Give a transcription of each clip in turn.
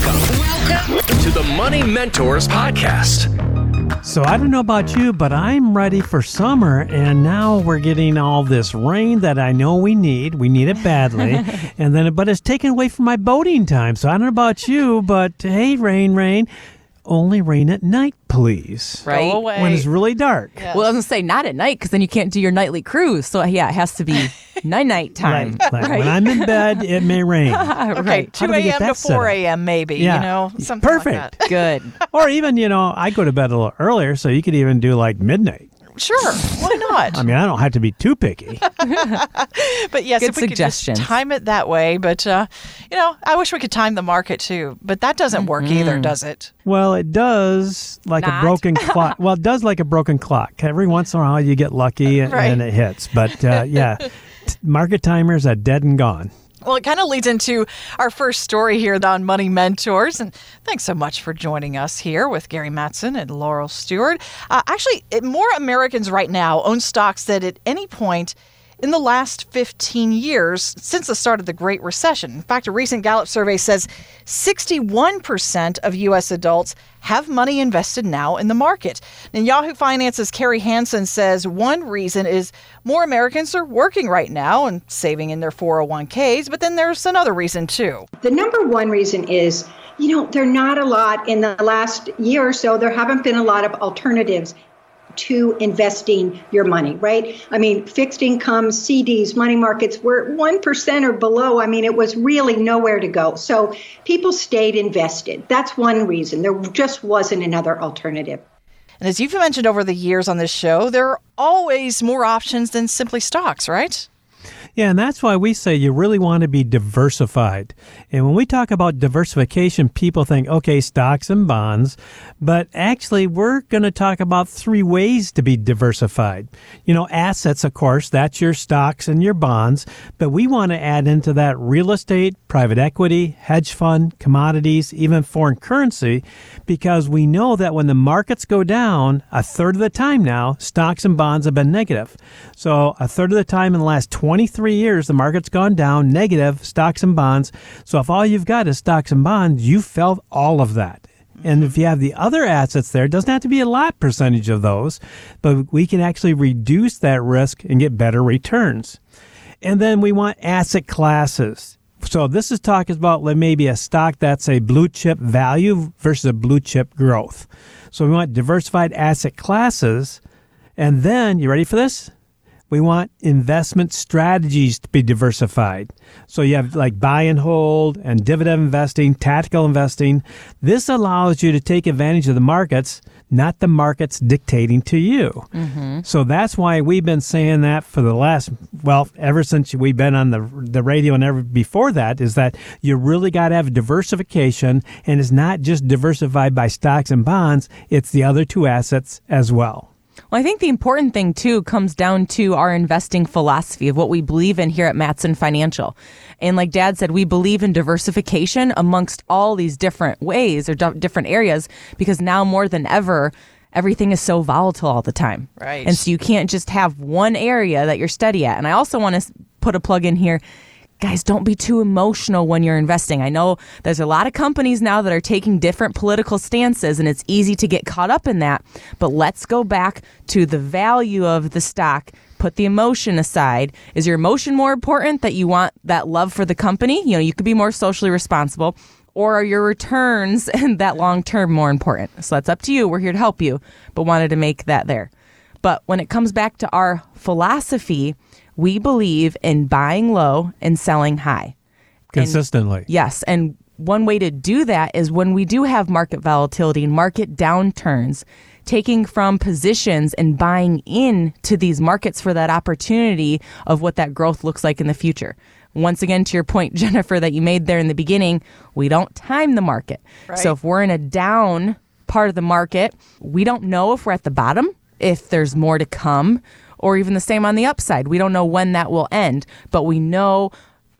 Welcome to the Money Mentors Podcast. So I don't know about you, but I'm ready for summer, and now we're getting all this rain that I know we need. We need it badly, and then but it's taken away from my boating time. So I don't know about you, but hey, rain, rain, only rain at night, please. Right. Go away. When it's really dark. Yes. Well, I was gonna say not at night because then you can't do your nightly cruise. So yeah, it has to be night night time. Right. Like, When I'm in bed, it may rain. okay, right. How 2 do we get a.m. to that set 4 a.m. maybe, Yeah. you know, something like Perfect. that. Good. or even, you know, I go to bed a little earlier, so you could even do like midnight. Sure, why not? I mean, I don't have to be too picky. but yes, Good if we could just time it that way. But, uh, you know, I wish we could time the market too. But that doesn't work either, does it? Well, it does like a broken clock. Well, it does like a broken clock. Every once in a while, you get lucky and, Right. and it hits. But uh, yeah, market timers are dead and gone. Well, it kind of leads into our first story here on Money Mentors. And thanks so much for joining us here with Gary Mattson and Laurel Stewart. Uh, actually, it- more Americans right now own stocks that at any point in the last 15 years since the start of the Great Recession. In fact, a recent Gallup survey says 61% of U.S. adults have money invested now in the market. And Yahoo Finance's Carrie Hansen says one reason is more Americans are working right now and saving in their 401ks, but then there's another reason too. The number one reason is, you know, there are not a lot in the last year or so, there haven't been a lot of alternatives to investing your money, right? I mean, fixed income, CDs, money markets were 1% or below. I mean, it was really nowhere to go. So people stayed invested. That's one reason. There just wasn't another alternative. And as you've mentioned over the years on this show, there are always more options than simply stocks, right? Yeah, and that's why we say you really want to be diversified. And when we talk about diversification, people think, okay, stocks and bonds. But actually, we're going to talk about three ways to be diversified. You know, assets, of course, that's your stocks and your bonds. But we want to add into that real estate, private equity, hedge fund, commodities, even foreign currency, because we know that when the markets go down, a third of the time now, stocks and bonds have been negative. So a third of the time in the last 23 years, the market's gone down, negative, stocks and bonds. So if all you've got is stocks and bonds, you felt all of that. And if you have the other assets there, it doesn't have to be a lot percentage of those, but we can actually reduce that risk and get better returns. And then we want asset classes. So this is talking about maybe a stock that's a blue chip value versus a blue chip growth. So we want diversified asset classes. And then, you ready for this? We want investment strategies to be diversified. So you have like buy and hold and dividend investing, tactical investing. This allows you to take advantage of the markets, not the markets dictating to you. Mm-hmm. So that's why we've been saying that for the last, well, ever since we've been on the, the radio and ever before that, is that you really got to have diversification and it's not just diversified by stocks and bonds, it's the other two assets as well. Well, I think the important thing too comes down to our investing philosophy of what we believe in here at Mattson Financial. And like Dad said, we believe in diversification amongst all these different ways or d- different areas because now more than ever, everything is so volatile all the time. Right. And so you can't just have one area that you're steady at. And I also want to put a plug in here guys, don't be too emotional when you're investing. I know there's a lot of companies now that are taking different political stances, and it's easy to get caught up in that. But let's go back to the value of the stock. Put the emotion aside. Is your emotion more important that you want that love for the company? You know, you could be more socially responsible. Or are your returns and that long term more important? So that's up to you. We're here to help you, but wanted to make that there. But when it comes back to our philosophy, we believe in buying low and selling high. Consistently. Yes. And one way to do that is when we do have market volatility and market downturns, taking from positions and buying in to these markets for that opportunity of what that growth looks like in the future. Once again, to your point, Jennifer, that you made there in the beginning, we don't time the market. So if we're in a down part of the market, we don't know if we're at the bottom, if there's more to come, or even the same on the upside. We don't know when that will end, but we know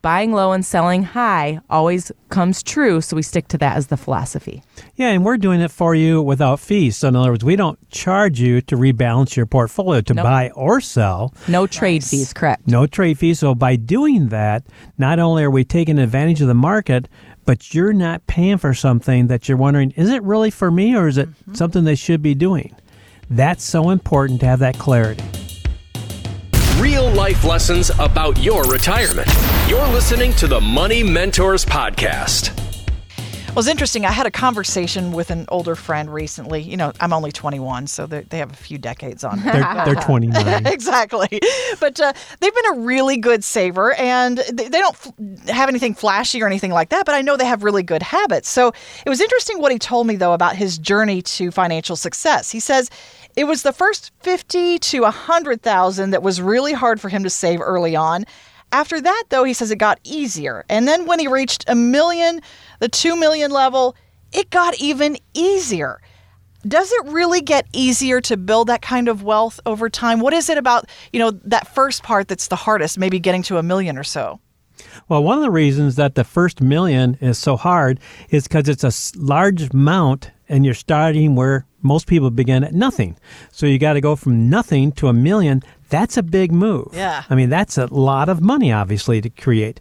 buying low and selling high always comes true. So we stick to that as the philosophy. Yeah, and we're doing it for you without fees. So in other words, we don't charge you to rebalance your portfolio to Nope. buy or sell. No trade fees, correct? No trade fees. So by doing that, not only are we taking advantage of the market, but you're not paying for something that you're wondering, is it really for me or is it mm-hmm. something they should be doing? That's so important to have that clarity. Real life lessons about your retirement. You're listening to the Money Mentors Podcast. Well, it's interesting. I had a conversation with an older friend recently. You know, I'm only 21, so they they have a few decades on me. They're, they're 29. exactly. But uh, they've been a really good saver and they, they don't f- have anything flashy or anything like that, but I know they have really good habits. So it was interesting what he told me, though, about his journey to financial success. He says it was the first 50 to 100,000 that was really hard for him to save early on. After that, though, he says it got easier. And then when he reached a million, the 2 million level, it got even easier. Does it really get easier to build that kind of wealth over time? What is it about, you know, that first part that's the hardest, maybe getting to a million or so? Well, one of the reasons that the first million is so hard is because it's a large amount and you're starting where most people begin at nothing. So you got to go from nothing to a million. That's a big move. Yeah. I mean, that's a lot of money, obviously, to create.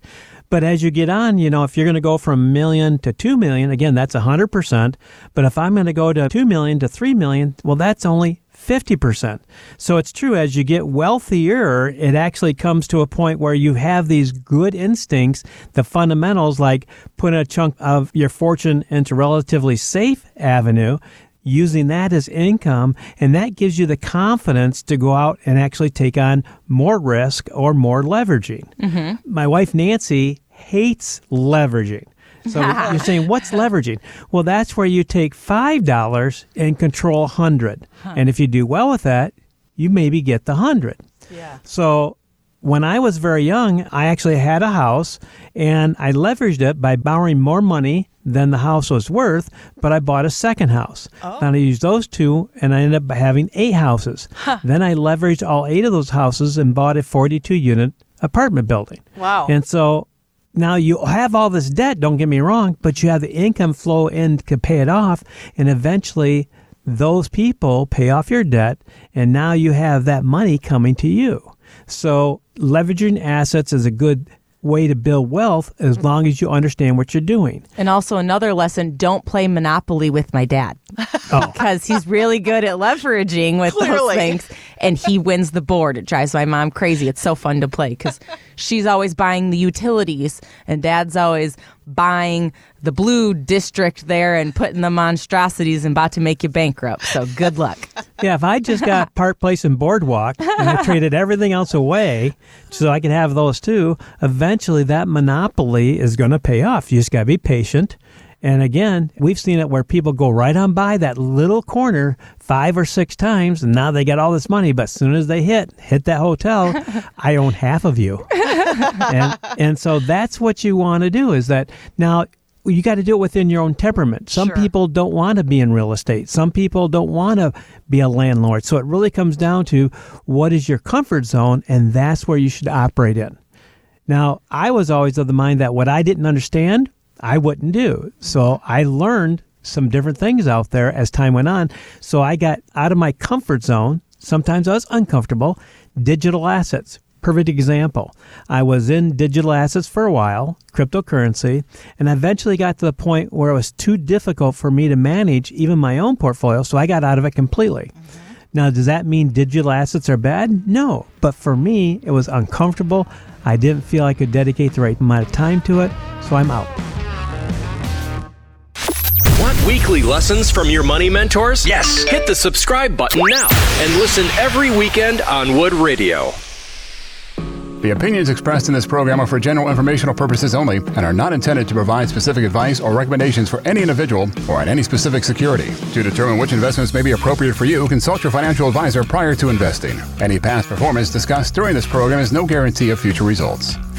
But as you get on, you know, if you're going to go from million to two million, again, that's 100%. But if I'm going to go to two million to three million, well, that's only 50%. So it's true, as you get wealthier, it actually comes to a point where you have these good instincts, the fundamentals like putting a chunk of your fortune into relatively safe avenue using that as income, and that gives you the confidence to go out and actually take on more risk or more leveraging. Mm-hmm. My wife Nancy hates leveraging. So you're saying what's leveraging? Well, that's where you take five dollars and control a hundred, and if you do well with that, you maybe get the hundred. Yeah. So when I was very young, I actually had a house and I leveraged it by borrowing more money than the house was worth, but I bought a second house. Oh. And I used those two and I ended up having eight houses. Then I leveraged all eight of those houses and bought a 42 unit apartment building. Wow. And so now you have all this debt, don't get me wrong, but you have the income flow in to pay it off. And eventually, those people pay off your debt. And now you have that money coming to you. So, leveraging assets is a good way to build wealth as mm-hmm. long as you understand what you're doing. And also another lesson: don't play Monopoly with my dad Oh. because he's really good at leveraging with Clearly. those things, and he wins the board. It drives my mom crazy. It's so fun to play because she's always buying the utilities, and dad's always buying the blue district there and putting the monstrosities and about to make you bankrupt. So good luck. Yeah, if I just got Park Place and Boardwalk and I traded everything else away so I could have those two, eventually that monopoly is going to pay off. You just got to be patient. And again, we've seen it where people go right on by that little corner five or six times, and now they got all this money. But as soon as they hit hit that hotel, I own half of you. and and so that's what you want to do. Is that now you got to do it within your own temperament. Some Sure. people don't want to be in real estate. Some people don't want to be a landlord. So it really comes down to what is your comfort zone, and that's where you should operate in. Now, I was always of the mind that what I didn't understand, I wouldn't do. So I learned some different things out there as time went on. So I got out of my comfort zone. Sometimes I was uncomfortable. Digital assets. Perfect example. I was in digital assets for a while, cryptocurrency, and I eventually got to the point where it was too difficult for me to manage even my own portfolio, so I got out of it completely. Mm-hmm. Now, does that mean digital assets are bad? No. But for me, it was uncomfortable. I didn't feel I could dedicate the right amount of time to it, so I'm out. Want weekly lessons from your money mentors? Yes. Hit the subscribe button now and listen every weekend on Wood Radio. The opinions expressed in this program are for general informational purposes only and are not intended to provide specific advice or recommendations for any individual or on any specific security. To determine which investments may be appropriate for you, consult your financial advisor prior to investing. Any past performance discussed during this program is no guarantee of future results.